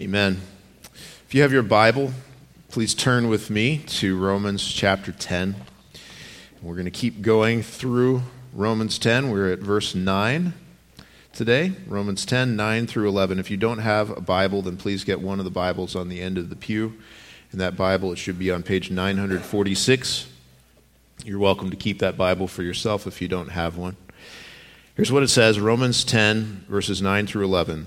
Amen. If you have your Bible, please turn with me to Romans chapter 10. We're going to keep going through Romans 10. We're at verse 9 today. Romans 10, 9 through 11. If you don't have a Bible, then please get one of the Bibles on the end of the pew. In that Bible, it should be on page 946. You're welcome to keep that Bible for yourself if you don't have one. Here's what it says Romans 10, verses 9 through 11.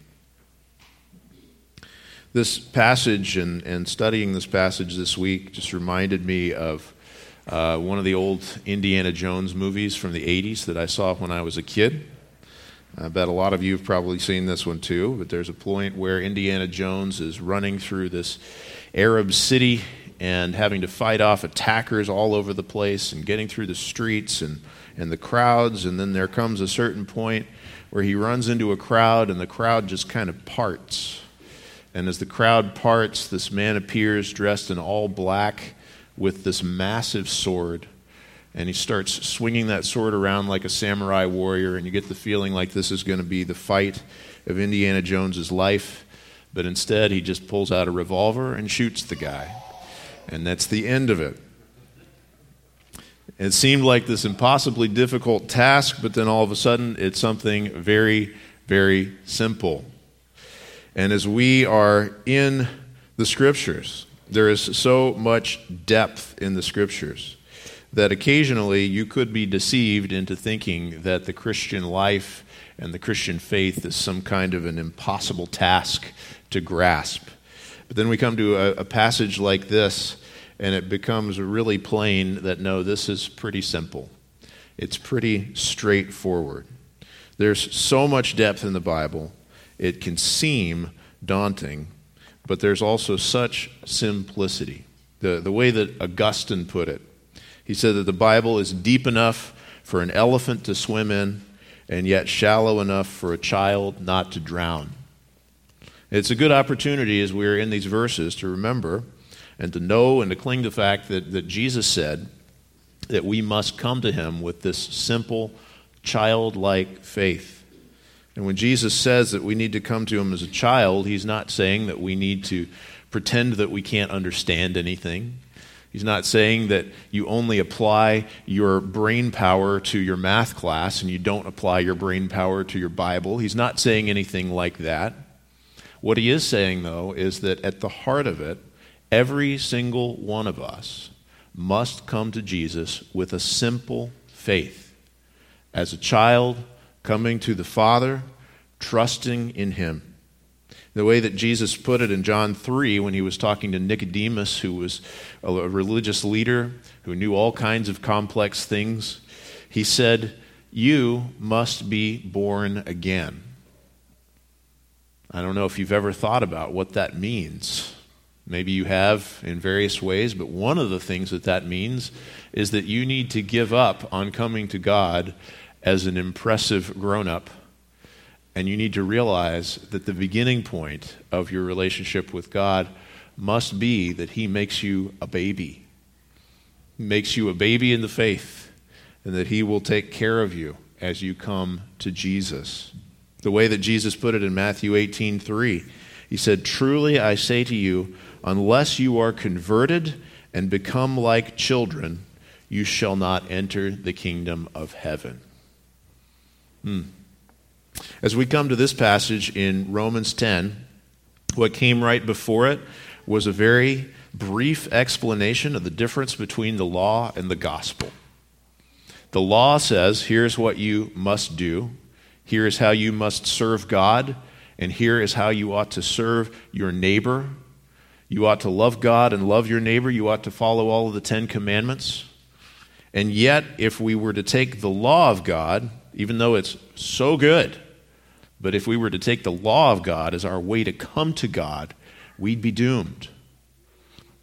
This passage and, and studying this passage this week just reminded me of uh, one of the old Indiana Jones movies from the 80s that I saw when I was a kid. I bet a lot of you have probably seen this one too, but there's a point where Indiana Jones is running through this Arab city and having to fight off attackers all over the place and getting through the streets and, and the crowds. And then there comes a certain point where he runs into a crowd and the crowd just kind of parts and as the crowd parts, this man appears dressed in all black with this massive sword. And he starts swinging that sword around like a samurai warrior, and you get the feeling like this is going to be the fight of Indiana Jones's life. But instead, he just pulls out a revolver and shoots the guy. And that's the end of it. It seemed like this impossibly difficult task, but then all of a sudden, it's something very, very simple. And as we are in the scriptures, there is so much depth in the scriptures that occasionally you could be deceived into thinking that the Christian life and the Christian faith is some kind of an impossible task to grasp. But then we come to a, a passage like this, and it becomes really plain that no, this is pretty simple. It's pretty straightforward. There's so much depth in the Bible it can seem daunting, but there's also such simplicity. The, the way that Augustine put it, he said that the Bible is deep enough for an elephant to swim in, and yet shallow enough for a child not to drown. It's a good opportunity as we're in these verses to remember and to know and to cling to the fact that, that Jesus said that we must come to him with this simple, childlike faith. And when Jesus says that we need to come to him as a child, he's not saying that we need to pretend that we can't understand anything. He's not saying that you only apply your brain power to your math class and you don't apply your brain power to your Bible. He's not saying anything like that. What he is saying, though, is that at the heart of it, every single one of us must come to Jesus with a simple faith. As a child, coming to the Father, trusting in Him. The way that Jesus put it in John 3 when he was talking to Nicodemus, who was a religious leader who knew all kinds of complex things, he said, You must be born again. I don't know if you've ever thought about what that means. Maybe you have in various ways, but one of the things that that means is that you need to give up on coming to God as an impressive grown up. And you need to realize that the beginning point of your relationship with God must be that He makes you a baby, he makes you a baby in the faith, and that He will take care of you as you come to Jesus. The way that Jesus put it in Matthew 18 3, He said, Truly I say to you, unless you are converted and become like children, you shall not enter the kingdom of heaven. Hmm. As we come to this passage in Romans 10, what came right before it was a very brief explanation of the difference between the law and the gospel. The law says, here's what you must do, here is how you must serve God, and here is how you ought to serve your neighbor. You ought to love God and love your neighbor. You ought to follow all of the Ten Commandments. And yet, if we were to take the law of God even though it's so good. But if we were to take the law of God as our way to come to God, we'd be doomed.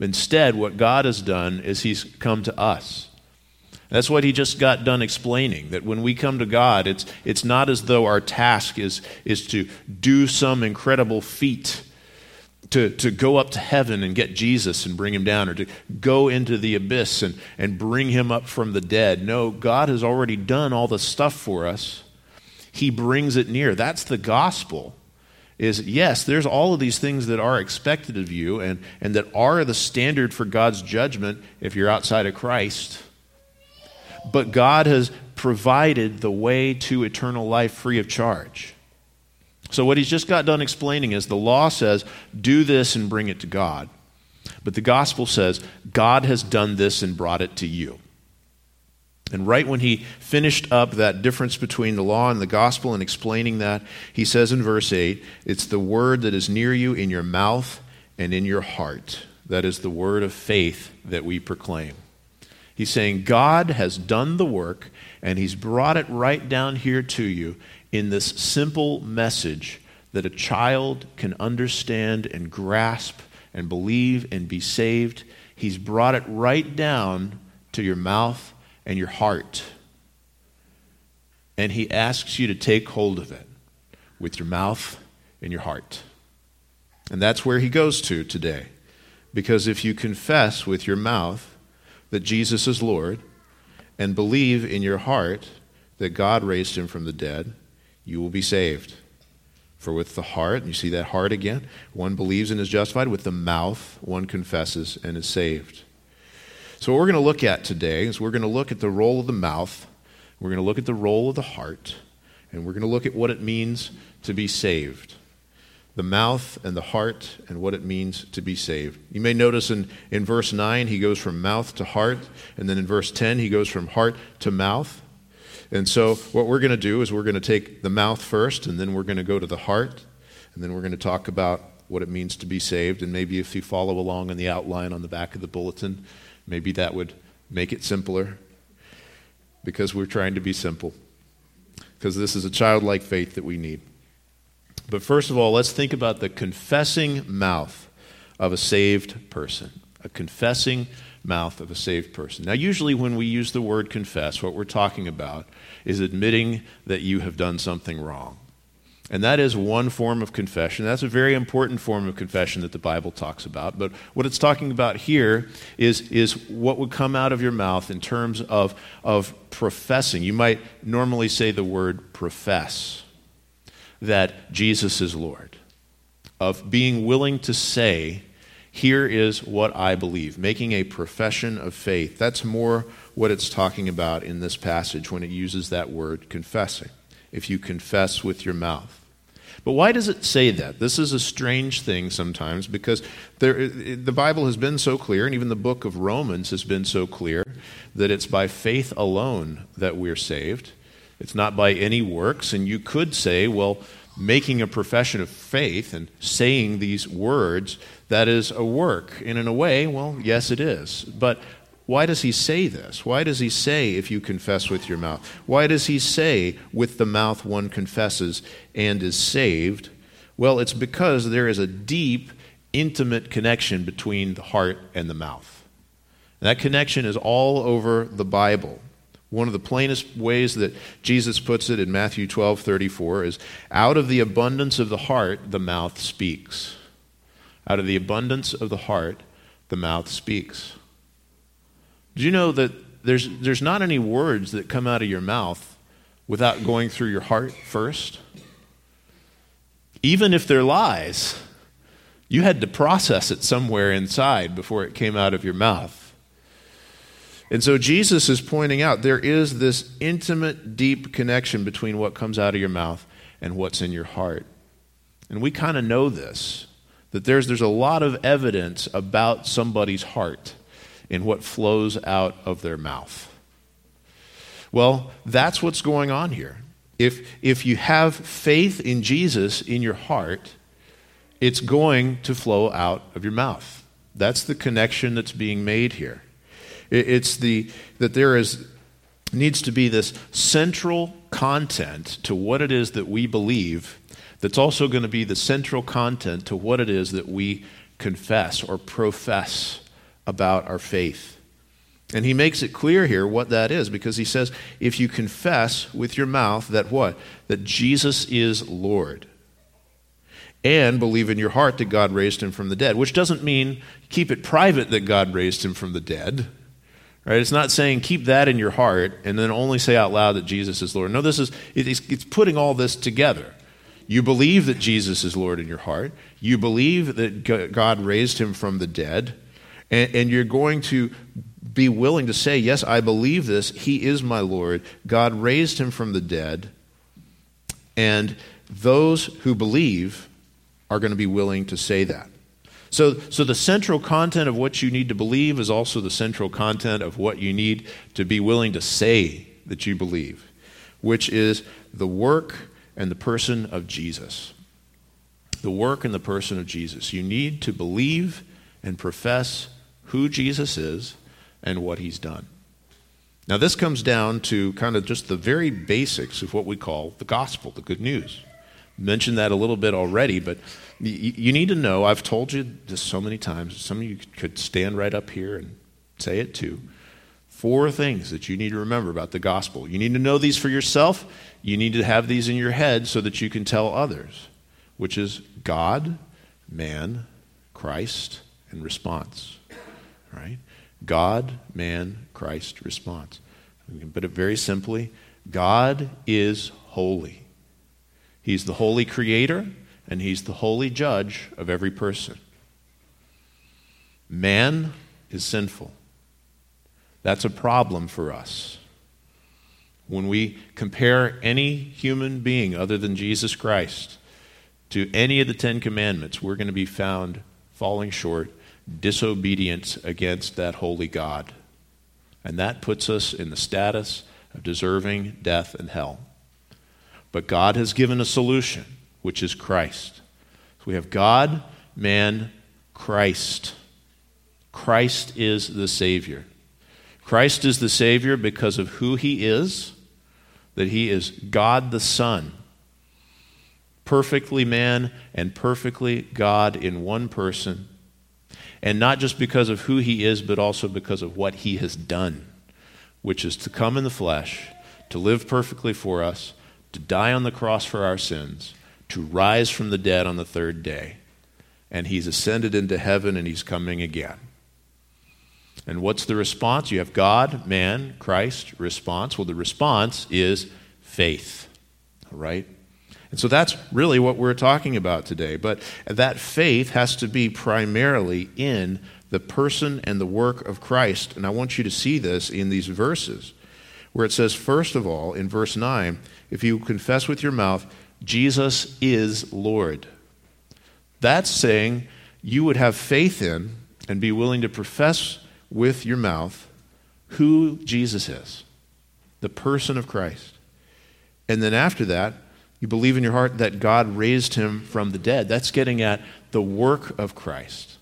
Instead, what God has done is He's come to us. That's what he just got done explaining. That when we come to God, it's, it's not as though our task is, is to do some incredible feat, to, to go up to heaven and get Jesus and bring him down, or to go into the abyss and, and bring him up from the dead. No, God has already done all the stuff for us. He brings it near. That's the gospel. Is yes, there's all of these things that are expected of you and, and that are the standard for God's judgment if you're outside of Christ but God has provided the way to eternal life free of charge. So, what he's just got done explaining is the law says, do this and bring it to God. But the gospel says, God has done this and brought it to you. And right when he finished up that difference between the law and the gospel and explaining that, he says in verse 8, it's the word that is near you in your mouth and in your heart. That is the word of faith that we proclaim. He's saying God has done the work and he's brought it right down here to you in this simple message that a child can understand and grasp and believe and be saved. He's brought it right down to your mouth and your heart. And he asks you to take hold of it with your mouth and your heart. And that's where he goes to today. Because if you confess with your mouth that Jesus is Lord and believe in your heart that God raised him from the dead, you will be saved. For with the heart, and you see that heart again, one believes and is justified. With the mouth, one confesses and is saved. So, what we're going to look at today is we're going to look at the role of the mouth, we're going to look at the role of the heart, and we're going to look at what it means to be saved the mouth and the heart and what it means to be saved. You may notice in, in verse 9, he goes from mouth to heart, and then in verse 10, he goes from heart to mouth. And so, what we're going to do is we're going to take the mouth first, and then we're going to go to the heart, and then we're going to talk about what it means to be saved. And maybe if you follow along in the outline on the back of the bulletin, maybe that would make it simpler because we're trying to be simple. Because this is a childlike faith that we need. But first of all, let's think about the confessing mouth of a saved person. A confessing mouth of a saved person. Now, usually when we use the word confess, what we're talking about is admitting that you have done something wrong. And that is one form of confession. That's a very important form of confession that the Bible talks about. But what it's talking about here is, is what would come out of your mouth in terms of, of professing. You might normally say the word profess that Jesus is Lord, of being willing to say, here is what I believe, making a profession of faith. That's more what it's talking about in this passage when it uses that word confessing. If you confess with your mouth. But why does it say that? This is a strange thing sometimes because there, the Bible has been so clear, and even the book of Romans has been so clear, that it's by faith alone that we're saved. It's not by any works. And you could say, well, making a profession of faith and saying these words, that is a work. And in a way, well, yes, it is. But why does he say this? Why does he say, if you confess with your mouth? Why does he say, with the mouth one confesses and is saved? Well, it's because there is a deep, intimate connection between the heart and the mouth. that connection is all over the Bible. One of the plainest ways that Jesus puts it in Matthew 12 34 is out of the abundance of the heart, the mouth speaks. Out of the abundance of the heart, the mouth speaks. Do you know that there's, there's not any words that come out of your mouth without going through your heart first? Even if they're lies, you had to process it somewhere inside before it came out of your mouth. And so Jesus is pointing out there is this intimate, deep connection between what comes out of your mouth and what's in your heart. And we kind of know this that there's, there's a lot of evidence about somebody's heart in what flows out of their mouth. Well, that's what's going on here. If, if you have faith in Jesus in your heart, it's going to flow out of your mouth. That's the connection that's being made here. It's the, that there is, needs to be this central content to what it is that we believe that's also going to be the central content to what it is that we confess or profess about our faith. And he makes it clear here what that is because he says, if you confess with your mouth that what? That Jesus is Lord. And believe in your heart that God raised him from the dead, which doesn't mean keep it private that God raised him from the dead. Right? It's not saying keep that in your heart and then only say out loud that Jesus is Lord. No, this is it's, it's putting all this together. You believe that Jesus is Lord in your heart. You believe that God raised him from the dead. And, and, you're going to be willing to say, Yes, I believe this. He is my Lord. God raised him from the dead. And those who believe are going to be willing to say that. So, so the central content of what you need to believe is also the central content of what you need to be willing to say that you believe, which is the work and the person of Jesus. The work and the person of Jesus. You need to believe and profess who Jesus is and what he's done. Now, this comes down to kind of just the very basics of what we call the gospel, the good news. Mentioned that a little bit already, but you need to know I've told you this so many times. Some of you could stand right up here and say it too. Four things that you need to remember about the gospel. You need to know these for yourself. You need to have these in your head so that you can tell others, which is God, man, Christ, and response. Right? God, man, Christ, response. We can put it very simply God is holy. He's the holy creator, and he's the holy judge of every person. Man is sinful. That's a problem for us. When we compare any human being other than Jesus Christ to any of the Ten Commandments, we're going to be found falling short disobedience against that holy God. And that puts us in the status of deserving death and hell. But God has given a solution, which is Christ. So we have God, man, Christ. Christ is the Savior. Christ is the Savior because of who He is, that He is God the Son, perfectly man and perfectly God in one person and not just because of who he is, but also because of what he has done, which is to come in the flesh, to live perfectly for us, to die on the cross for our sins, to rise from the dead on the third day. And he's ascended into heaven and he's coming again. And what's the response? You have God, man, Christ, response. Well, the response is faith, all right? And so that's really what we're talking about today. But that faith has to be primarily in the person and the work of Christ. And I want you to see this in these verses, where it says, first of all, in verse 9, if you confess with your mouth, Jesus is Lord. That's saying you would have faith in and be willing to profess with your mouth who Jesus is, the person of Christ. And then after that, you believe in your heart that God raised him from the dead. That's getting at the work of Christ.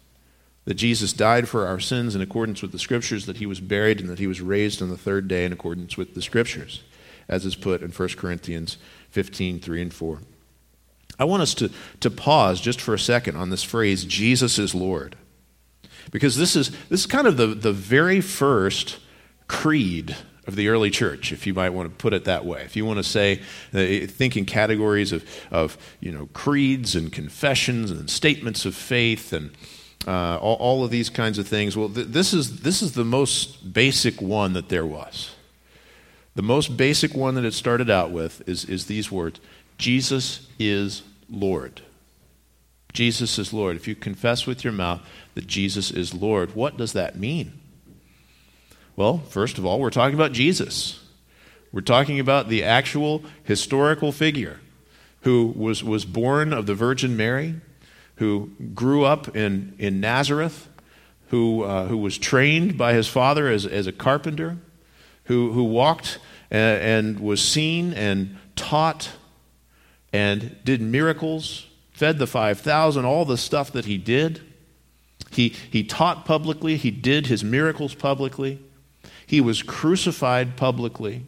That Jesus died for our sins in accordance with the Scriptures, that he was buried, and that he was raised on the third day in accordance with the Scriptures, as is put in 1 Corinthians 15 3 and 4. I want us to, to pause just for a second on this phrase, Jesus is Lord. Because this is, this is kind of the, the very first creed of the early church, if you might want to put it that way. If you want to say, uh, think in categories of, of you know, creeds and confessions and statements of faith and uh, all, all, of these kinds of things, well, th- this, is, this is the most basic one that there was. The most basic one that it started out with is, is these words Jesus is Lord. Jesus is Lord. If you confess with your mouth that Jesus is Lord, what does that mean? Well, first of all, we're talking about Jesus. We're talking about the actual historical figure who was, was born of the Virgin Mary, who grew up in, in Nazareth, who, uh, who was trained by his father as, as a carpenter, who, who walked and, and was seen and taught and did miracles, fed the 5,000, all the stuff that he did. He, he taught publicly, he did his miracles publicly. He was crucified publicly.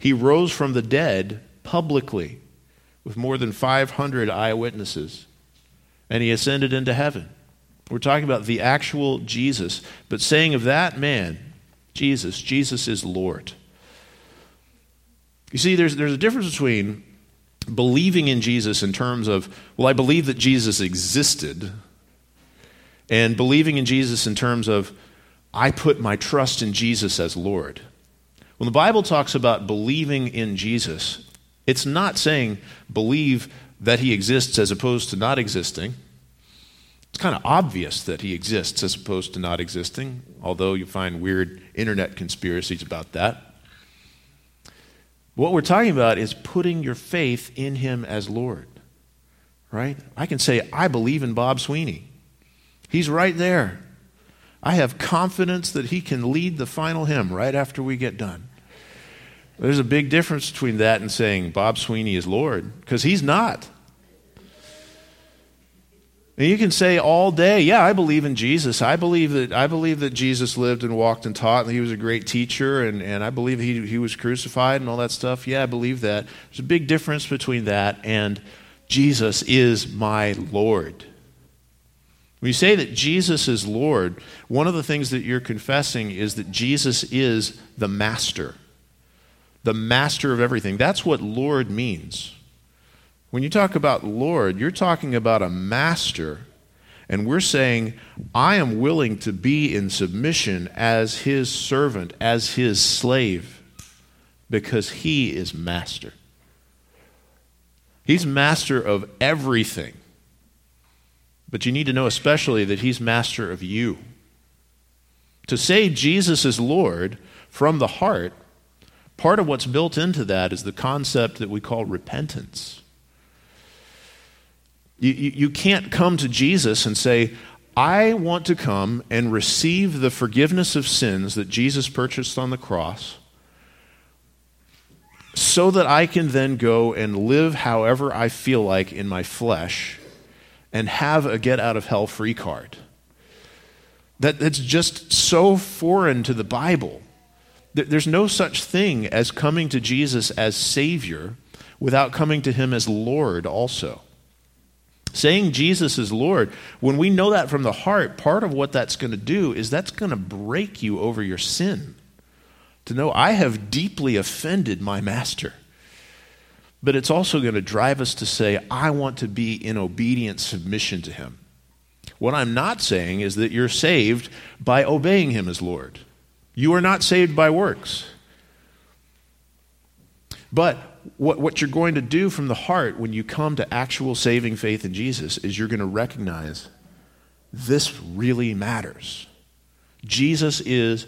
He rose from the dead publicly with more than 500 eyewitnesses. And he ascended into heaven. We're talking about the actual Jesus. But saying of that man, Jesus. Jesus is Lord. You see, there's, there's a difference between believing in Jesus in terms of, well, I believe that Jesus existed, and believing in Jesus in terms of, I put my trust in Jesus as Lord. When the Bible talks about believing in Jesus, it's not saying believe that he exists as opposed to not existing. It's kind of obvious that he exists as opposed to not existing, although you find weird internet conspiracies about that. What we're talking about is putting your faith in him as Lord, right? I can say, I believe in Bob Sweeney. He's right there. I have confidence that he can lead the final hymn right after we get done. There's a big difference between that and saying Bob Sweeney is Lord, because he's not. And you can say all day, yeah, I believe in Jesus. I believe that I believe that Jesus lived and walked and taught, and he was a great teacher, and, and I believe he, he was crucified and all that stuff. Yeah, I believe that. There's a big difference between that and Jesus is my Lord. When you say that Jesus is Lord, one of the things that you're confessing is that Jesus is the master, the master of everything. That's what Lord means. When you talk about Lord, you're talking about a master. And we're saying, I am willing to be in submission as his servant, as his slave, because he is master. He's master of everything. But you need to know especially that he's master of you. To say Jesus is Lord from the heart, part of what's built into that is the concept that we call repentance. You, you, you can't come to Jesus and say, I want to come and receive the forgiveness of sins that Jesus purchased on the cross so that I can then go and live however I feel like in my flesh and have a get out of hell free card. That, that's just so foreign to the Bible. There's no such thing as coming to Jesus as Savior without coming to Him as Lord also. Saying Jesus is Lord, when we know that from the heart, part of what that's going to do is that's going to break you over your sin. To know I have deeply offended my master. But it's also going to drive us to say, I want to be in obedient submission to him. What I'm not saying is that you're saved by obeying him as Lord. You are not saved by works. But what, what you're going to do from the heart when you come to actual saving faith in Jesus is you're going to recognize this really matters. Jesus is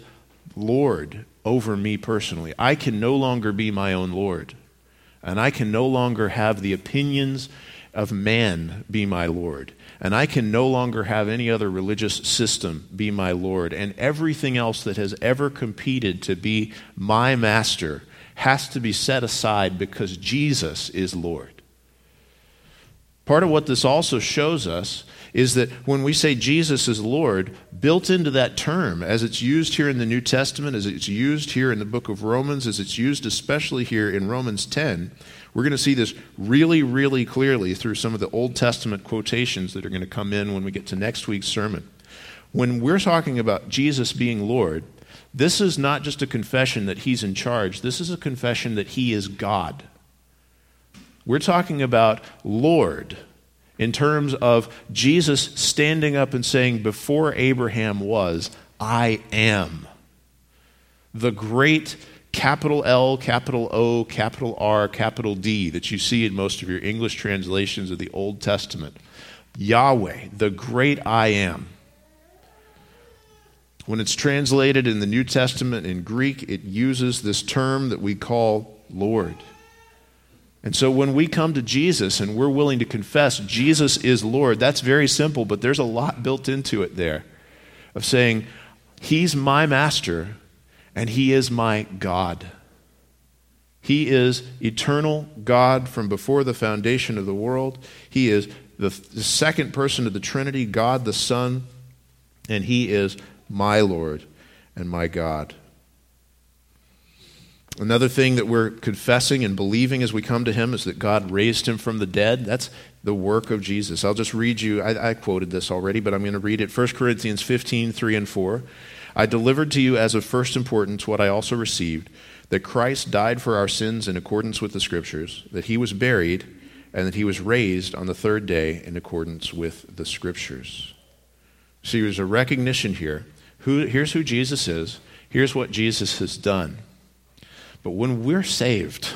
Lord over me personally. I can no longer be my own Lord. And I can no longer have the opinions of man be my Lord. And I can no longer have any other religious system be my Lord. And everything else that has ever competed to be my master has to be set aside because Jesus is Lord. Part of what this also shows us is that when we say Jesus is Lord, built into that term, as it's used here in the New Testament, as it's used here in the book of Romans, as it's used especially here in Romans 10, we're going to see this really, really clearly through some of the Old Testament quotations that are going to come in when we get to next week's sermon. When we're talking about Jesus being Lord, this is not just a confession that he's in charge, this is a confession that he is God. We're talking about Lord in terms of Jesus standing up and saying, Before Abraham was, I am. The great capital L, capital O, capital R, capital D that you see in most of your English translations of the Old Testament. Yahweh, the great I am. When it's translated in the New Testament in Greek, it uses this term that we call Lord. And so when we come to Jesus and we're willing to confess Jesus is Lord, that's very simple, but there's a lot built into it there of saying, He's my master and He is my God. He is eternal God from before the foundation of the world. He is the, second person of the Trinity, God the Son, and He is my Lord and my God. Another thing that we're confessing and believing as we come to Him is that God raised Him from the dead. That's the work of Jesus. I'll just read you, I, I quoted this already, but I'm going to read it 1 Corinthians 15, 3 and 4. I delivered to you as of first importance what I also received that Christ died for our sins in accordance with the Scriptures, that he was buried, and that he was raised on the third day in accordance with the Scriptures. See, there's a recognition here. Who, here's who Jesus is, here's what Jesus has done. But when we're saved,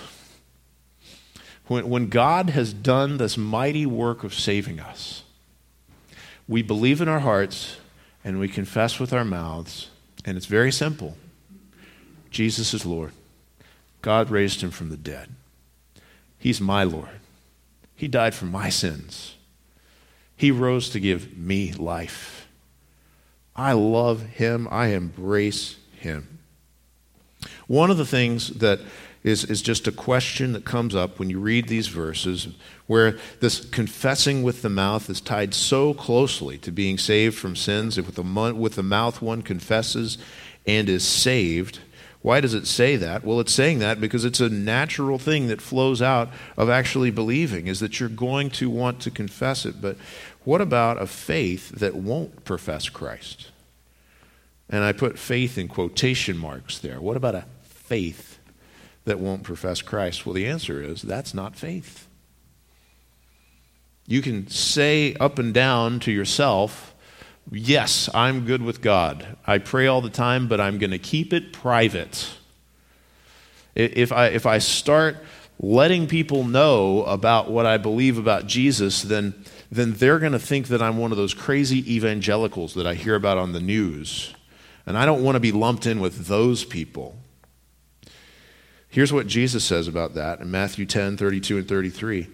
when, when God has done this mighty work of saving us, we believe in our hearts and we confess with our mouths, and it's very simple Jesus is Lord. God raised him from the dead. He's my Lord. He died for my sins. He rose to give me life. I love him. I embrace him. One of the things that is, is just a question that comes up when you read these verses, where this confessing with the mouth is tied so closely to being saved from sins. If with the, with the mouth one confesses and is saved, why does it say that? Well, it's saying that because it's a natural thing that flows out of actually believing, is that you're going to want to confess it. But what about a faith that won't profess Christ? And I put faith in quotation marks there. What about a faith that won't profess Christ? Well, the answer is that's not faith. You can say up and down to yourself, Yes, I'm good with God. I pray all the time, but I'm going to keep it private. If I, if I start letting people know about what I believe about Jesus, then, then they're going to think that I'm one of those crazy evangelicals that I hear about on the news. And I don't want to be lumped in with those people. Here's what Jesus says about that in Matthew 10 32 and 33.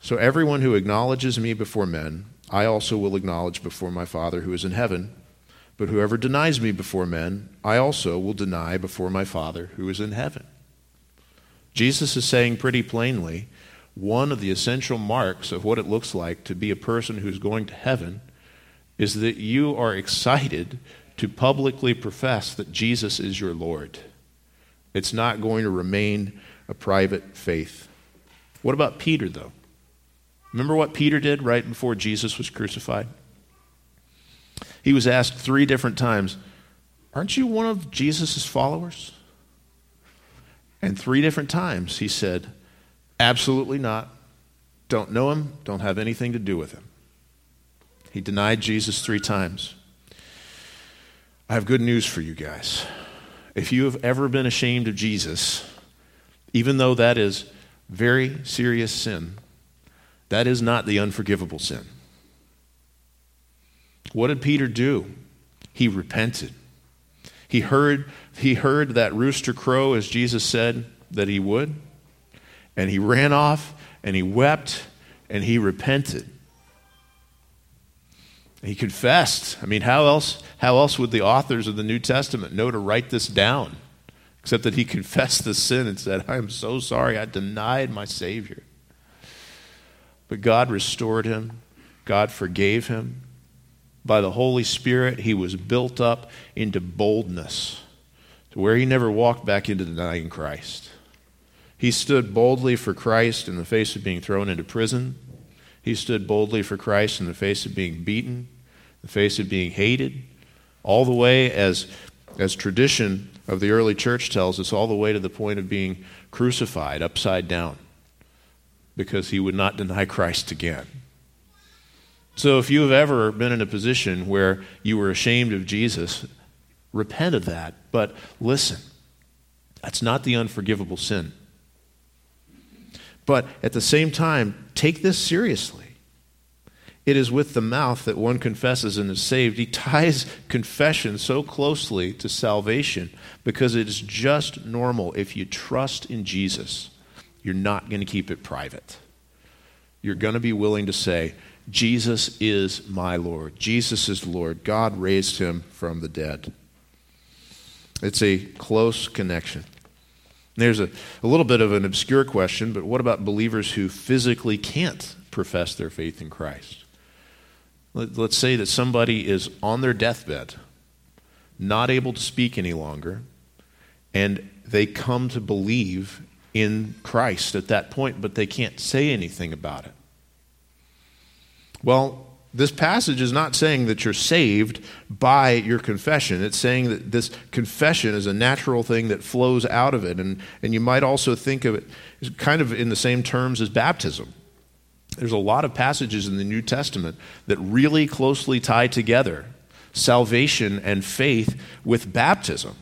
So everyone who acknowledges me before men, I also will acknowledge before my Father who is in heaven. But whoever denies me before men, I also will deny before my Father who is in heaven. Jesus is saying pretty plainly one of the essential marks of what it looks like to be a person who's going to heaven is that you are excited to publicly profess that Jesus is your Lord. It's not going to remain a private faith. What about Peter, though? Remember what Peter did right before Jesus was crucified? He was asked three different times, Aren't you one of Jesus' followers? And three different times he said, Absolutely not. Don't know him, don't have anything to do with him. He denied Jesus three times. I have good news for you guys. If you have ever been ashamed of Jesus, even though that is very serious sin, that is not the unforgivable sin. What did Peter do? He repented. He heard, he heard that rooster crow as Jesus said that he would, and he ran off and he wept and he repented. He confessed. I mean, how else, how else would the authors of the New Testament know to write this down? Except that he confessed the sin and said, I am so sorry, I denied my Savior. But God restored him, God forgave him. By the Holy Spirit, he was built up into boldness to where he never walked back into denying Christ. He stood boldly for Christ in the face of being thrown into prison. He stood boldly for Christ in the face of being beaten, the face of being hated, all the way as, as tradition of the early church tells us, all the way to the point of being crucified upside down because he would not deny Christ again. So if you have ever been in a position where you were ashamed of Jesus, repent of that. But listen, that's not the unforgivable sin. But at the same time, take this seriously. It is with the mouth that one confesses and is saved. He ties confession so closely to salvation because it is just normal if you trust in Jesus you're not going to keep it private. You're going to be willing to say, Jesus is my Lord. Jesus is Lord. God raised him from the dead. It's a close connection. There's a, a little bit of an obscure question, but what about believers who physically can't profess their faith in Christ? Let, let's say that somebody is on their deathbed, not able to speak any longer, and they come to believe in Christ at that point, but they can't say anything about it. Well, This passage is not saying that you're saved by your confession. It's saying that this confession is a natural thing that flows out of it. And, and you might also think of it kind of in the same terms as baptism. There's a lot of passages in the New Testament that really closely tie together salvation and faith with baptism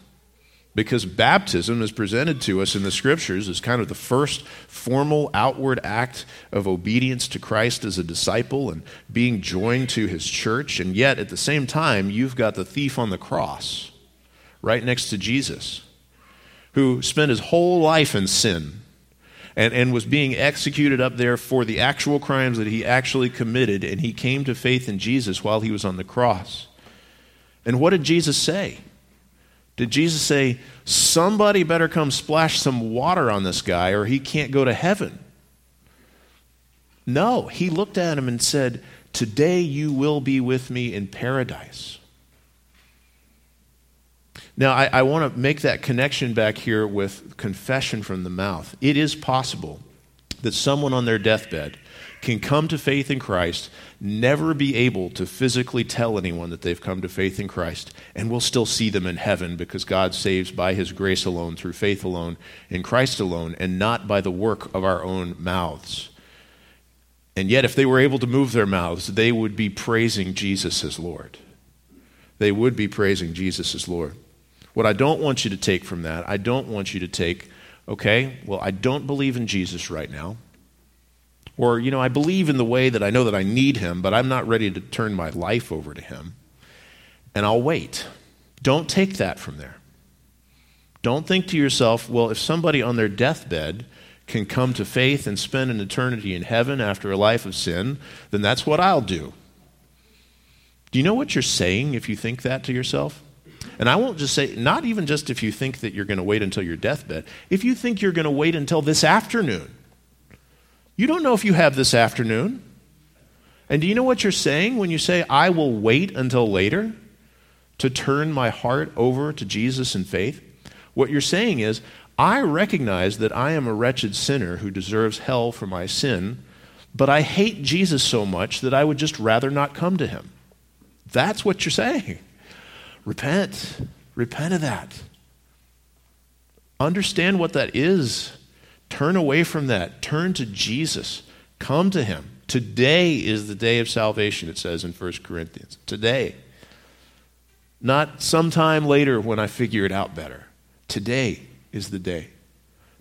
because baptism is presented to us in the scriptures as kind of the first formal outward act of obedience to Christ as a disciple and being joined to his church. And yet, at the same time, you've got the thief on the cross right next to Jesus, who spent his whole life in sin and, and was being executed up there for the actual crimes that he actually committed. And he came to faith in Jesus while he was on the cross. And what did Jesus say? Did Jesus say, somebody better come splash some water on this guy or he can't go to heaven? No, he looked at him and said, Today you will be with me in paradise. Now, I, I want to make that connection back here with confession from the mouth. It is possible that someone on their deathbed can come to faith in Christ, never be able to physically tell anyone that they've come to faith in Christ, and we'll still see them in heaven because God saves by His grace alone, through faith alone, in Christ alone, and not by the work of our own mouths. And yet, if they were able to move their mouths, they would be praising Jesus as Lord. They would be praising Jesus as Lord. What I don't want you to take from that, I don't want you to take, okay, well, I don't believe in Jesus right now. Or, you know, I believe in the way that I know that I need him, but I'm not ready to turn my life over to him. And I'll wait. Don't take that from there. Don't think to yourself, well, if somebody on their deathbed can come to faith and spend an eternity in heaven after a life of sin, then that's what I'll do. Do you know what you're saying if you think that to yourself? And I won't just say, not even just if you think that you're going to wait until your deathbed, if you think you're going to wait until this afternoon you don't know if you have this afternoon. And do you know what you're saying when you say, I will wait until later to turn my heart over to Jesus in faith? What you're saying is, I recognize that I am a wretched sinner who deserves hell for my sin, but I hate Jesus so much that I would just rather not come to him. That's what you're saying. Repent. Repent of that. Understand what that is. Turn away from that. Turn to Jesus. Come to him. Today is the day of salvation, it says in 1 Corinthians. Today. Not sometime later when I figure it out better. Today is the day.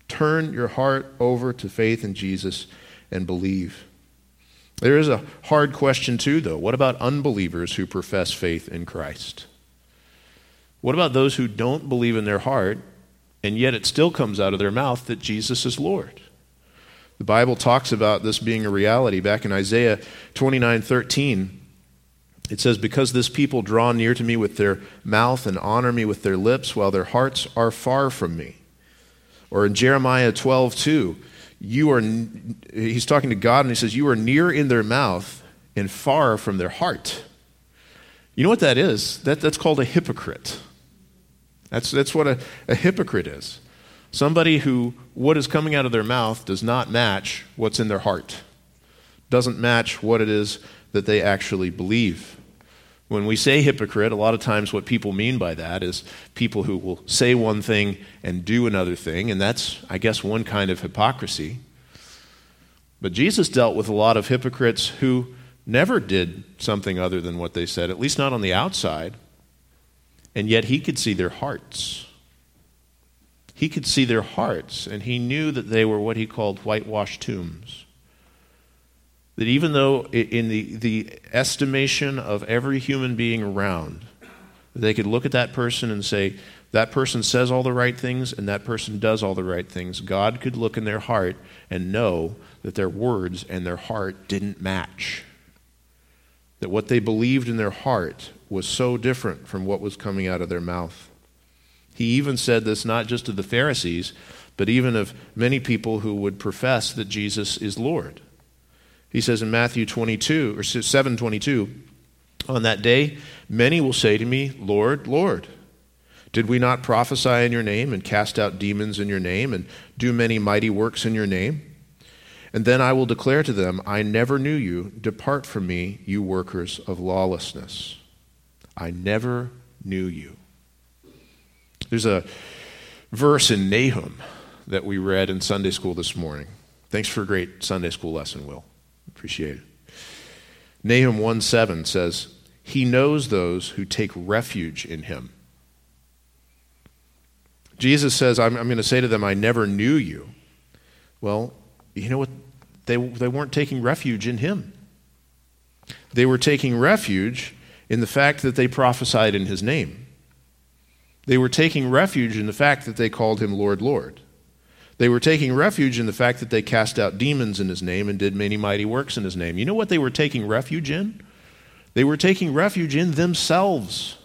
Turn your heart over to faith in Jesus and believe. There is a hard question, too, though. What about unbelievers who profess faith in Christ? What about those who don't believe in their heart and yet it still comes out of their mouth that Jesus is Lord. The Bible talks about this being a reality. Back in Isaiah 29 13, it says, Because this people draw near to me with their mouth and honor me with their lips, while their hearts are far from me. Or in Jeremiah 12 2, you are, he's talking to God and he says, You are near in their mouth and far from their heart. You know what that is? That, that's called a hypocrite. That's, that's what a, a hypocrite is. Somebody who what is coming out of their mouth does not match what's in their heart, doesn't match what it is that they actually believe. When we say hypocrite, a lot of times what people mean by that is people who will say one thing and do another thing, and that's, I guess, one kind of hypocrisy. But Jesus dealt with a lot of hypocrites who never did something other than what they said, at least not on the outside. And yet he could see their hearts. He could see their hearts, and he knew that they were what he called whitewashed tombs. That even though, in the, the estimation of every human being around, they could look at that person and say, that person says all the right things and that person does all the right things. God could look in their heart and know that their words and their heart didn't match. That what they believed in their heart was so different from what was coming out of their mouth. He even said this not just to the Pharisees, but even of many people who would profess that Jesus is Lord. He says in Matthew 22 or 7:22, on that day many will say to me, Lord, Lord, did we not prophesy in your name and cast out demons in your name and do many mighty works in your name? And then I will declare to them, I never knew you. Depart from me, you workers of lawlessness. I never knew you. There's a verse in Nahum that we read in Sunday school this morning. Thanks for a great Sunday school lesson, Will. Appreciate it. Nahum 1 7 says, He knows those who take refuge in him. Jesus says, I'm, I'm going to say to them, I never knew you. Well, you know what? They, they weren't taking refuge in him. They were taking refuge in the fact that they prophesied in his name. They were taking refuge in the fact that they called him Lord, Lord. They were taking refuge in the fact that they cast out demons in his name and did many mighty works in his name. You know what they were taking refuge in? They were taking refuge in themselves.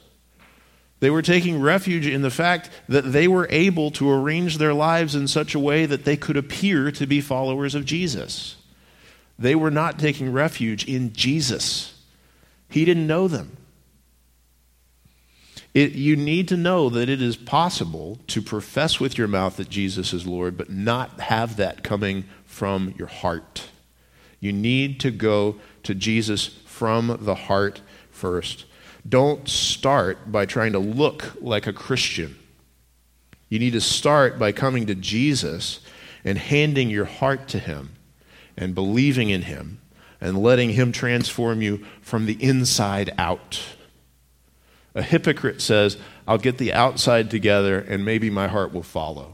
They were taking refuge in the fact that they were able to arrange their lives in such a way that they could appear to be followers of Jesus. They were not taking refuge in Jesus. He didn't know them. It, you need to know that it is possible to profess with your mouth that Jesus is Lord, but not have that coming from your heart. You need to go to Jesus from the heart first. Don't start by trying to look like a Christian. You need to start by coming to Jesus and handing your heart to Him and believing in Him and letting Him transform you from the inside out. A hypocrite says, I'll get the outside together and maybe my heart will follow.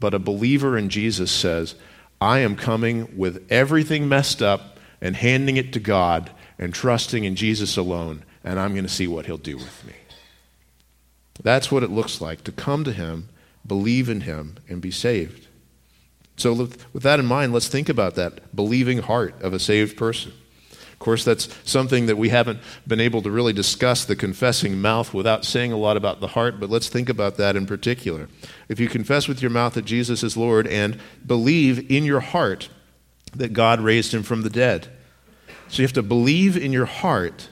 But a believer in Jesus says, I am coming with everything messed up and handing it to God and trusting in Jesus alone and I'm going to see what he'll do with me. That's what it looks like to come to him, believe in him, and be saved. So, with that in mind, let's think about that believing heart of a saved person. Of course, that's something that we haven't been able to really discuss the confessing mouth without saying a lot about the heart, but let's think about that in particular. If you confess with your mouth that Jesus is Lord and believe in your heart that God raised him from the dead, so you have to believe in your heart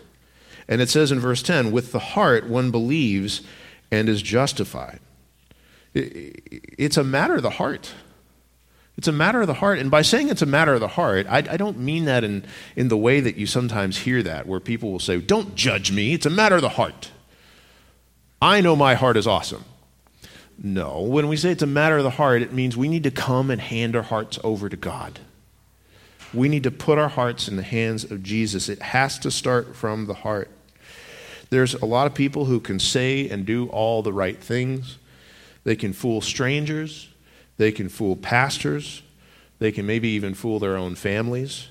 and it says in verse 10 with the heart one believes and is justified. It's a matter of the heart. It's a matter of the heart. And by saying it's a matter of the heart, I, I, don't mean that in, in the way that you sometimes hear that, where people will say, Don't judge me. It's a matter of the heart. I know my heart is awesome. No, when we say it's a matter of the heart, it means we need to come and hand our hearts over to God. We need to put our hearts in the hands of Jesus. It has to start from the heart. There's a lot of people who can say and do all the right things. They can fool strangers, they can fool pastors, they can maybe even fool their own families.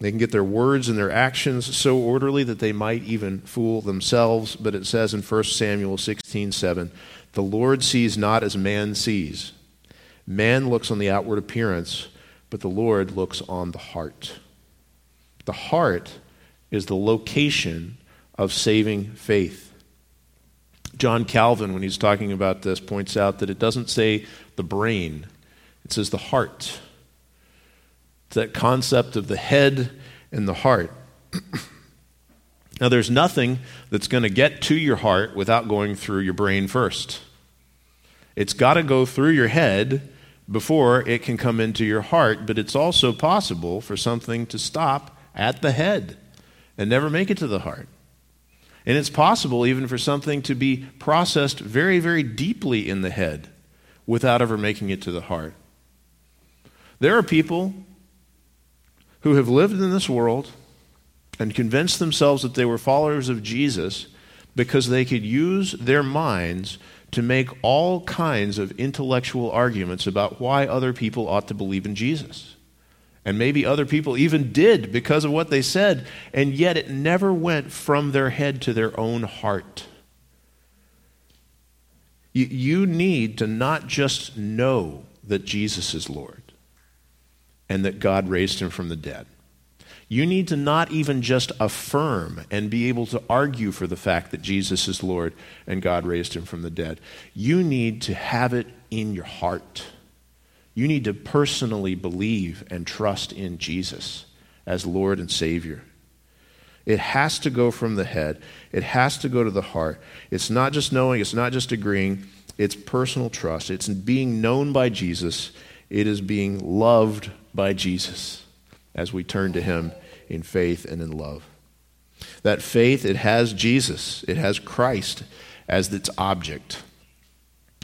They can get their words and their actions so orderly that they might even fool themselves. But it says in 1 Samuel 16 7, the Lord sees not as man sees. Man looks on the outward appearance, but the Lord looks on the heart. The heart is the location of saving faith. John Calvin, when he's talking about this, points out that it doesn't say the brain, it says the heart. It's that concept of the head and the heart. now, there's nothing that's going to get to your heart without going through your brain first. It's got to go through your head before it can come into your heart, but it's also possible for something to stop at the head and never make it to the heart. And it's possible even for something to be processed very, very deeply in the head without ever making it to the heart. There are people who have lived in this world and convinced themselves that they were followers of Jesus because they could use their minds to make all kinds of intellectual arguments about why other people ought to believe in Jesus. And maybe other people even did because of what they said, and yet it never went from their head to their own heart. You, you need to not just know that Jesus is Lord and that God raised him from the dead. You need to not even just affirm and be able to argue for the fact that Jesus is Lord and God raised him from the dead. You need to have it in your heart. You need to personally believe and trust in Jesus as Lord and Savior. It has to go from the head, it has to go to the heart. It's not just knowing, it's not just agreeing, it's personal trust. It's being known by Jesus, it is being loved by Jesus as we turn to Him in faith and in love. That faith, it has Jesus, it has Christ as its object.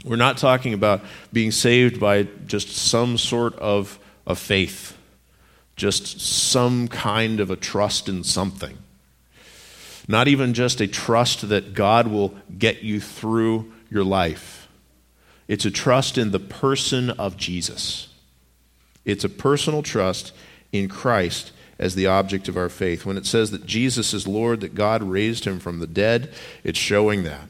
We're not talking about being saved by just some sort of, of faith, just some kind of a trust in something. Not even just a trust that God will get you through your life. It's a trust in the person of Jesus. It's a personal trust in Christ as the object of our faith. When it says that Jesus is Lord, that God raised him from the dead, it's showing that.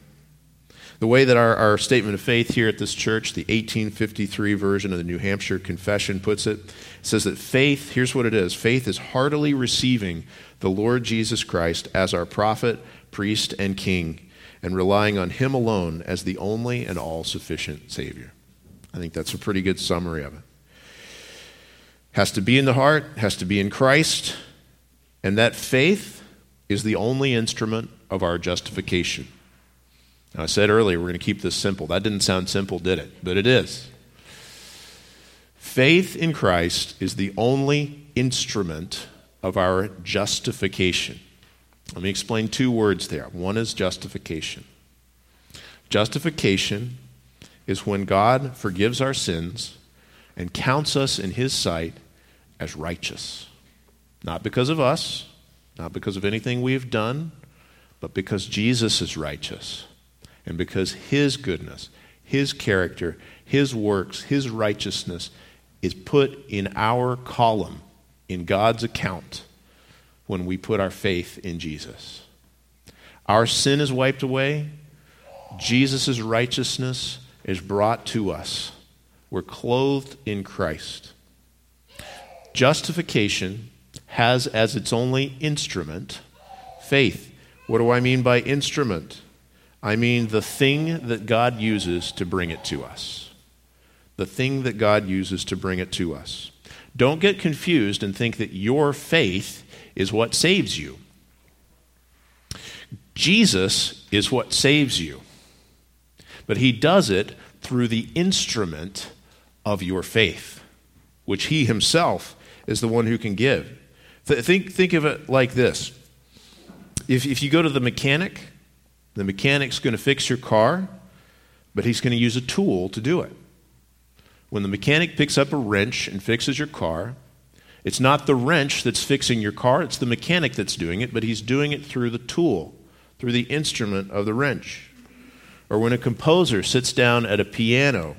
The way that our, our statement of faith here at this church, the 1853 version of the New Hampshire Confession, puts it, says that faith, here's what it is faith is heartily receiving the Lord Jesus Christ as our prophet, priest, and king, and relying on him alone as the only and all sufficient Savior. I think that's a pretty good summary of it. Has to be in the heart, has to be in Christ, and that faith is the only instrument of our justification. Now, I said earlier we're going to keep this simple. That didn't sound simple, did it? But it is. Faith in Christ is the only instrument of our justification. Let me explain two words there. One is justification. Justification is when God forgives our sins and counts us in His sight as righteous. Not because of us, not because of anything we have done, but because Jesus is righteous and because His goodness, His character, His works, His righteousness is put in our column, in God's account, when we put our faith in Jesus. Our sin is wiped away, Jesus' righteousness is brought to us. We're clothed in Christ. Justification has as its only instrument faith. What do I mean by instrument? I mean the thing that God uses to bring it to us. The thing that God uses to bring it to us. Don't get confused and think that your faith is what saves you. Jesus is what saves you. But he does it through the instrument of your faith, which he himself is the one who can give. think, think of it like this if, if you go to the mechanic, the mechanic's going to fix your car, but he's going to use a tool to do it. When the mechanic picks up a wrench and fixes your car, it's not the wrench that's fixing your car, it's the mechanic that's doing it, but he's doing it through the tool, through the instrument of the wrench. Or when a composer sits down at a piano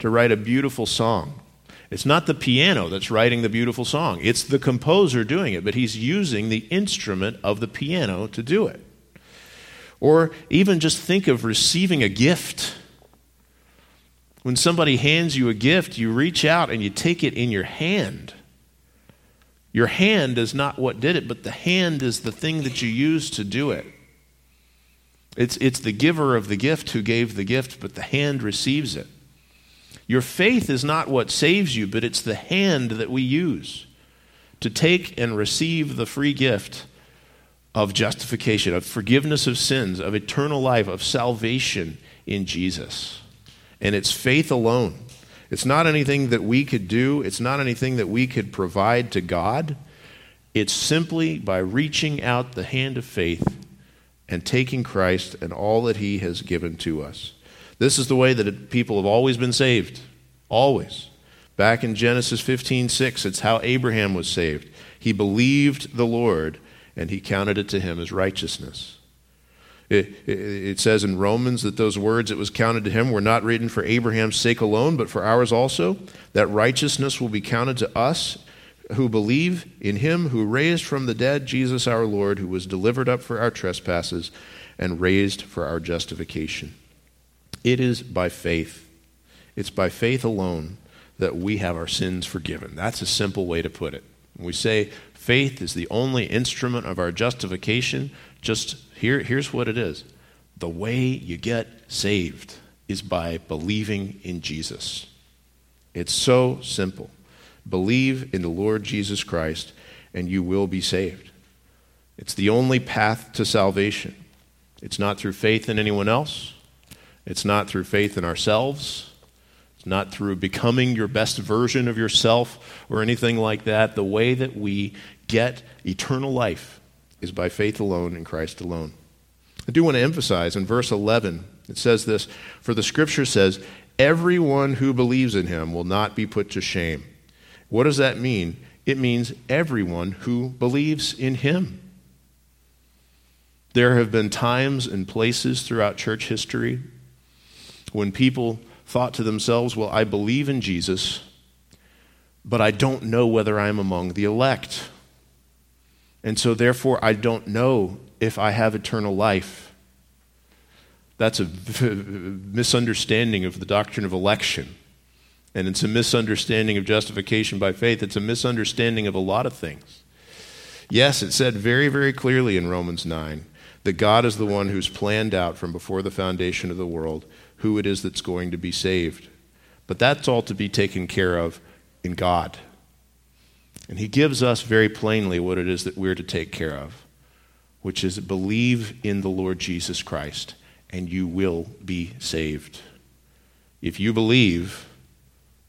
to write a beautiful song, it's not the piano that's writing the beautiful song, it's the composer doing it, but he's using the instrument of the piano to do it. Or even just think of receiving a gift. When somebody hands you a gift, you reach out and you take it in your hand. Your hand is not what did it, but the hand is the thing that you use to do it. It's, it's the giver of the gift who gave the gift, but the hand receives it. Your faith is not what saves you, but it's the hand that we use to take and receive the free gift of justification, of forgiveness of sins, of eternal life, of salvation in Jesus. And it's faith alone. It's not anything that we could do, it's not anything that we could provide to God. It's simply by reaching out the hand of faith and taking Christ and all that He has given to us. This is the way that people have always been saved. Always. Back in Genesis 15 6, it's how Abraham was saved. He believed the Lord and he counted it to him as righteousness. It, it, it, says in Romans that those words that was counted to him were not written for Abraham's sake alone, but for ours also, that righteousness will be counted to us who believe in him who raised from the dead Jesus our Lord, who was delivered up for our trespasses and raised for our justification. It is by faith. It's by faith alone that we have our sins forgiven. That's a simple way to put it. We say faith is the only instrument of our justification, just here, here's what it is the way you get saved is by believing in Jesus. It's so simple. Believe in the Lord Jesus Christ, and you will be saved. It's the only path to salvation. It's not through faith in anyone else, it's not through faith in ourselves, it's not through becoming your best version of yourself or anything like that. The way that we get eternal life is by faith alone in Christ alone. I do want to emphasize in verse 11, it says this For the scripture says, Everyone who believes in him will not be put to shame. What does that mean? It means everyone who believes in him. There have been times and places throughout church history when people thought to themselves, Well, I believe in Jesus, but I don't know whether I'm among the elect. And so, therefore, I don't know if I have eternal life. That's a misunderstanding of the doctrine of election. And it's a misunderstanding of justification by faith. It's a misunderstanding of a lot of things. Yes, it said very, very clearly in Romans 9 that God is the one who's planned out from before the foundation of the world who it is that's going to be saved. But that's all to be taken care of in God. And He gives us very plainly what it is that we're to take care of, which is believe in the Lord Jesus Christ, and you will be saved. If you believe,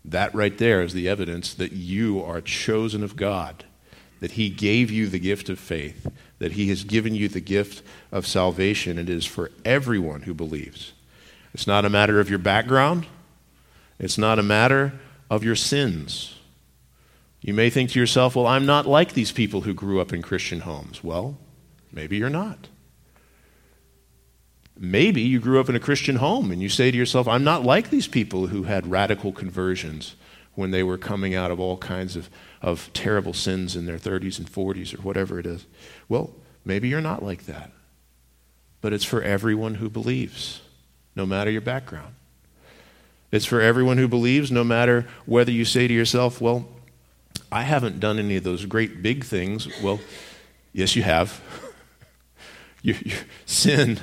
that right there is the evidence that you are chosen of God, that He gave you the gift of faith, that He has given you the gift of salvation. It is for everyone who believes. It's not a matter of your background, it's not a matter of your sins. You may think to yourself, well, I'm not like these people who grew up in Christian homes. Well, maybe you're not. Maybe you grew up in a Christian home and you say to yourself, I'm not like these people who had radical conversions when they were coming out of all kinds of, of terrible sins in their 30s and 40s or whatever it is. Well, maybe you're not like that. But it's for everyone who believes, no matter your background. It's for everyone who believes, no matter whether you say to yourself, Well, I haven't done any of those great big things. Well, yes, you have. your, your sin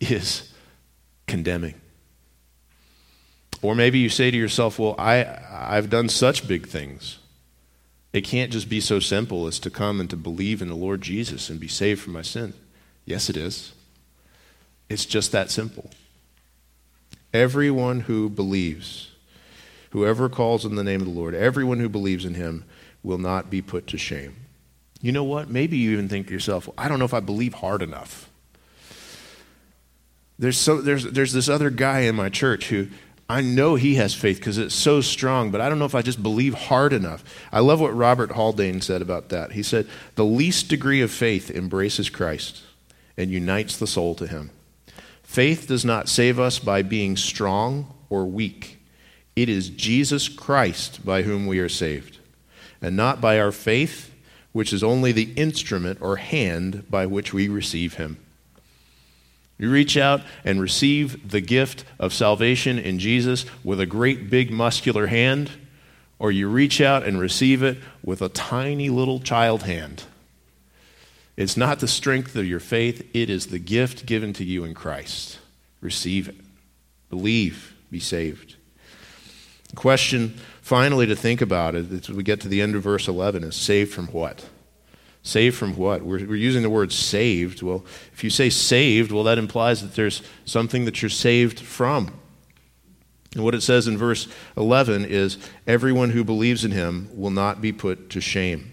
is condemning. Or maybe you say to yourself, Well, I, I've done such big things. It can't just be so simple as to come and to believe in the Lord Jesus and be saved from my sin. Yes, it is. It's just that simple. Everyone who believes, whoever calls in the name of the Lord, everyone who believes in him will not be put to shame. You know what? Maybe you even think to yourself, well, I don't know if I believe hard enough. There's, so, there's, there's this other guy in my church who I know he has faith because it's so strong, but I don't know if I just believe hard enough. I love what Robert Haldane said about that. He said, The least degree of faith embraces Christ and unites the soul to him. Faith does not save us by being strong or weak. It is Jesus Christ by whom we are saved, and not by our faith, which is only the instrument or hand by which we receive Him. You reach out and receive the gift of salvation in Jesus with a great big muscular hand, or you reach out and receive it with a tiny little child hand. It's not the strength of your faith, it is the gift given to you in Christ. Receive it. Believe, be saved. The question, finally, to think about it we get to the end of verse 11 is saved from what? Saved from what? We're, we're using the word saved. Well, if you say saved, well, that implies that there's something that you're saved from. And what it says in verse 11 is everyone who believes in him will not be put to shame.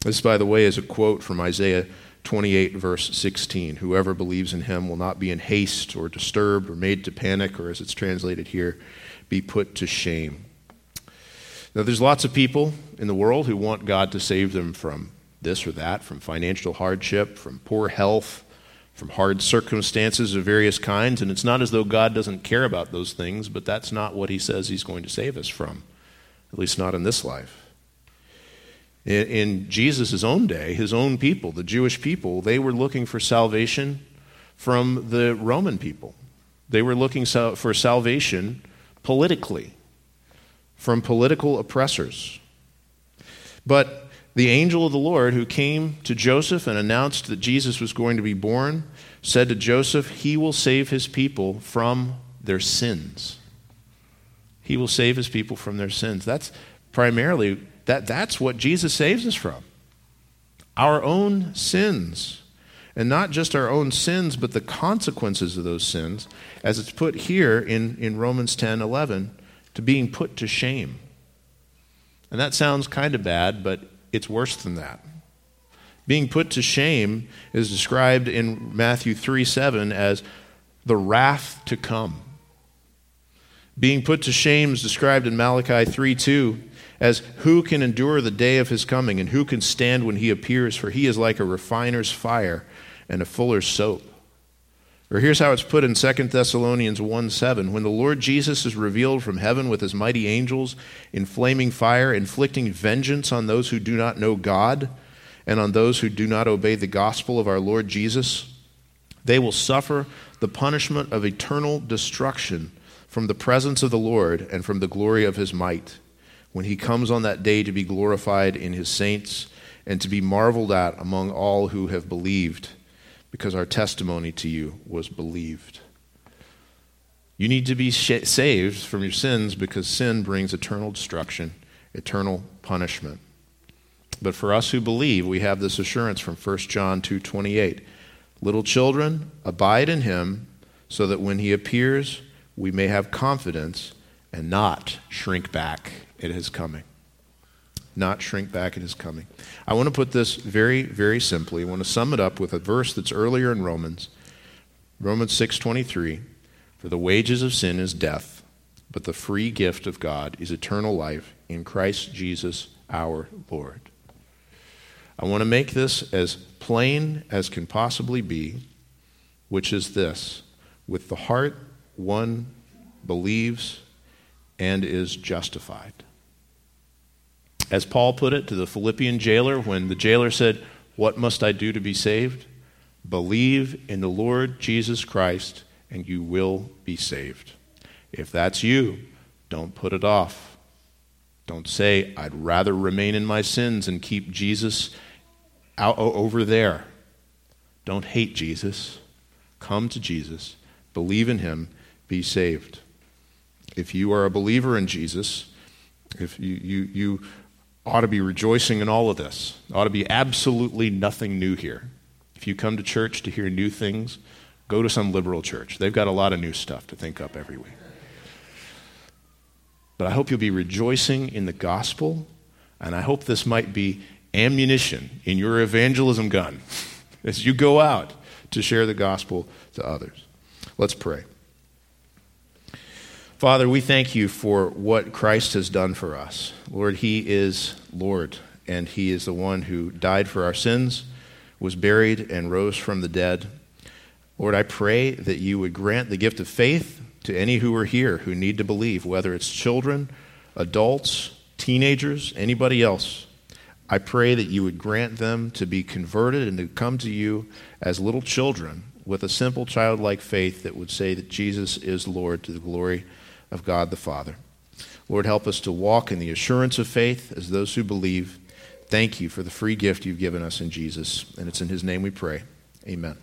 This, by the way, is a quote from Isaiah 28, verse 16. Whoever believes in him will not be in haste or disturbed or made to panic, or as it's translated here, be put to shame. Now, there's lots of people in the world who want God to save them from this or that, from financial hardship, from poor health, from hard circumstances of various kinds. And it's not as though God doesn't care about those things, but that's not what He says He's going to save us from, at least not in this life. In, in Jesus' own day, his own people, the Jewish people, they were looking for salvation from the Roman people. They were looking for salvation politically from political oppressors. But the angel of the Lord who came to Joseph and announced that Jesus was going to be born said to Joseph, He will save his people from their sins. He will save his people from their sins. That's primarily that, that's what Jesus saves us from our own sins. And not just our own sins, but the consequences of those sins, as it's put here in, in Romans 10 11. To being put to shame. And that sounds kind of bad, but it's worse than that. Being put to shame is described in Matthew 3 7 as the wrath to come. Being put to shame is described in Malachi 3 2 as who can endure the day of his coming and who can stand when he appears, for he is like a refiner's fire and a fuller's soap. Or here's how it's put in 2 Thessalonians 1 7. When the Lord Jesus is revealed from heaven with his mighty angels in flaming fire, inflicting vengeance on those who do not know God and on those who do not obey the gospel of our Lord Jesus, they will suffer the punishment of eternal destruction from the presence of the Lord and from the glory of his might, when he comes on that day to be glorified in his saints and to be marveled at among all who have believed, because our testimony to you was believed. You need to be saved from your sins because sin brings eternal destruction, eternal punishment. But for us who believe, we have this assurance from 1 John 2:28. Little children, abide in him, so that when he appears, we may have confidence and not shrink back at his coming. Not shrink back at his coming. I want to put this very, very simply. I want to sum it up with a verse that's earlier in Romans, Romans 6:23. For the wages of sin is death, but the free gift of God is eternal life in Christ Jesus our Lord. I want to make this as plain as can possibly be, which is this with the heart, one believes and is justified. As Paul put it to the Philippian jailer when the jailer said, What must I do to be saved? Believe in the Lord Jesus Christ, and you will be saved. If that's you, don't put it off. Don't say, I'd rather remain in my sins and keep Jesus out over there. Don't hate Jesus. Come to Jesus, believe in him, be saved. If you are a believer in Jesus, if you, you, you ought to be rejoicing in all of this. Ought to be absolutely nothing new here. If you come to church to hear new things, go to some liberal church. They've got a lot of new stuff to think up every week. But I hope you'll be rejoicing in the gospel, and I hope this might be ammunition in your evangelism gun as you go out to share the gospel to others. Let's pray. Father, we thank you for what Christ has done for us. Lord, He is Lord, and He is the one who died for our sins, was buried, and rose from the dead. Lord, I pray that you would grant the gift of faith to any who are here who need to believe, whether it's children, adults, teenagers, anybody else. I pray that you would grant them to be converted and to come to you as little children with a simple childlike faith that would say that Jesus is Lord to the glory of God the Father. Lord, help us to walk in the assurance of faith as those who believe. Thank you for the free gift you've given us in Jesus. And it's in his name we pray. Amen.